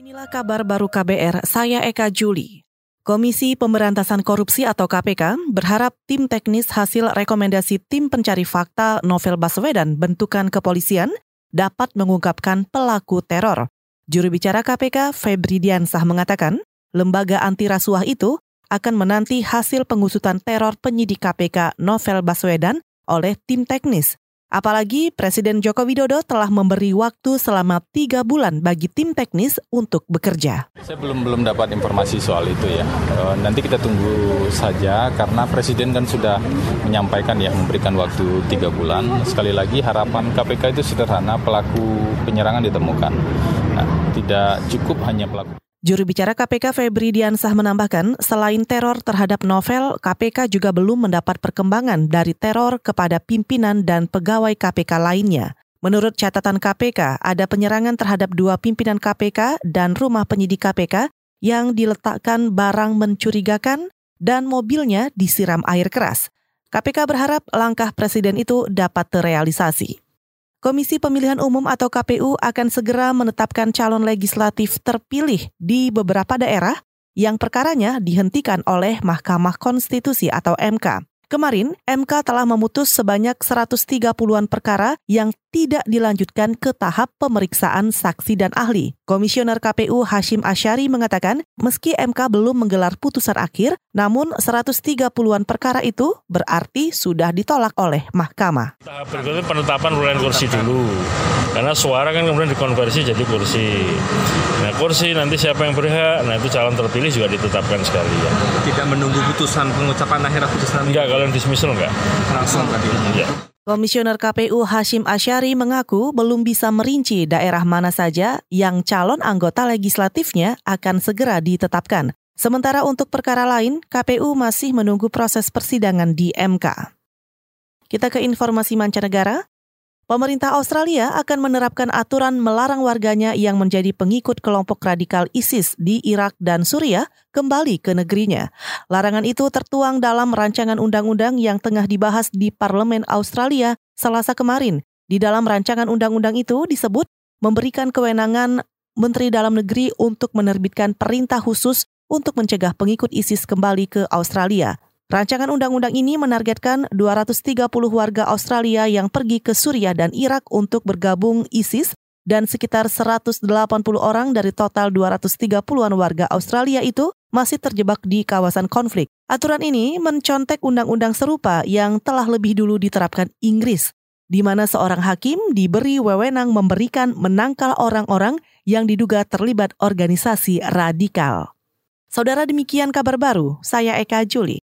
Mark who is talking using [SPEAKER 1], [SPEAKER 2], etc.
[SPEAKER 1] Inilah kabar baru KBR, saya Eka Juli. Komisi Pemberantasan Korupsi atau KPK berharap tim teknis hasil rekomendasi tim pencari fakta Novel Baswedan bentukan kepolisian dapat mengungkapkan pelaku teror. Juru bicara KPK Febri Diansah mengatakan, lembaga anti rasuah itu akan menanti hasil pengusutan teror penyidik KPK Novel Baswedan oleh tim teknis. Apalagi Presiden Joko Widodo telah memberi waktu selama tiga bulan bagi tim teknis untuk bekerja.
[SPEAKER 2] Saya belum belum dapat informasi soal itu ya. E, nanti kita tunggu saja karena Presiden kan sudah menyampaikan ya memberikan waktu tiga bulan. Sekali lagi harapan KPK itu sederhana pelaku penyerangan ditemukan. Nah, tidak cukup hanya pelaku.
[SPEAKER 1] Juru bicara KPK Febri Diansah menambahkan, selain teror terhadap novel, KPK juga belum mendapat perkembangan dari teror kepada pimpinan dan pegawai KPK lainnya. Menurut catatan KPK, ada penyerangan terhadap dua pimpinan KPK dan rumah penyidik KPK yang diletakkan barang mencurigakan dan mobilnya disiram air keras. KPK berharap langkah presiden itu dapat terrealisasi. Komisi Pemilihan Umum atau KPU akan segera menetapkan calon legislatif terpilih di beberapa daerah yang perkaranya dihentikan oleh Mahkamah Konstitusi atau MK. Kemarin, MK telah memutus sebanyak 130-an perkara yang tidak dilanjutkan ke tahap pemeriksaan saksi dan ahli. Komisioner KPU Hashim Asyari mengatakan, meski MK belum menggelar putusan akhir, namun 130-an perkara itu berarti sudah ditolak oleh mahkamah.
[SPEAKER 3] Tahap berikutnya penetapan urutan kursi dulu. Karena suara kan kemudian dikonversi jadi kursi. Nah kursi nanti siapa yang berhak, nah itu calon terpilih juga ditetapkan sekalian.
[SPEAKER 4] Tidak menunggu putusan pengucapan akhir putusan?
[SPEAKER 3] Enggak, kalau yang dismissal enggak.
[SPEAKER 4] Langsung tadi?
[SPEAKER 3] Iya.
[SPEAKER 1] Komisioner KPU Hashim Asyari mengaku belum bisa merinci daerah mana saja yang calon anggota legislatifnya akan segera ditetapkan. Sementara untuk perkara lain, KPU masih menunggu proses persidangan di MK. Kita ke informasi mancanegara pemerintah Australia akan menerapkan aturan melarang warganya yang menjadi pengikut kelompok radikal ISIS di Irak dan Suriah kembali ke negerinya. Larangan itu tertuang dalam rancangan undang-undang yang tengah dibahas di Parlemen Australia Selasa kemarin. Di dalam rancangan undang-undang itu disebut memberikan kewenangan Menteri Dalam Negeri untuk menerbitkan perintah khusus untuk mencegah pengikut ISIS kembali ke Australia. Rancangan undang-undang ini menargetkan 230 warga Australia yang pergi ke Suriah dan Irak untuk bergabung ISIS dan sekitar 180 orang dari total 230-an warga Australia itu masih terjebak di kawasan konflik. Aturan ini mencontek undang-undang serupa yang telah lebih dulu diterapkan Inggris, di mana seorang hakim diberi wewenang memberikan menangkal orang-orang yang diduga terlibat organisasi radikal. Saudara demikian kabar baru, saya Eka Juli.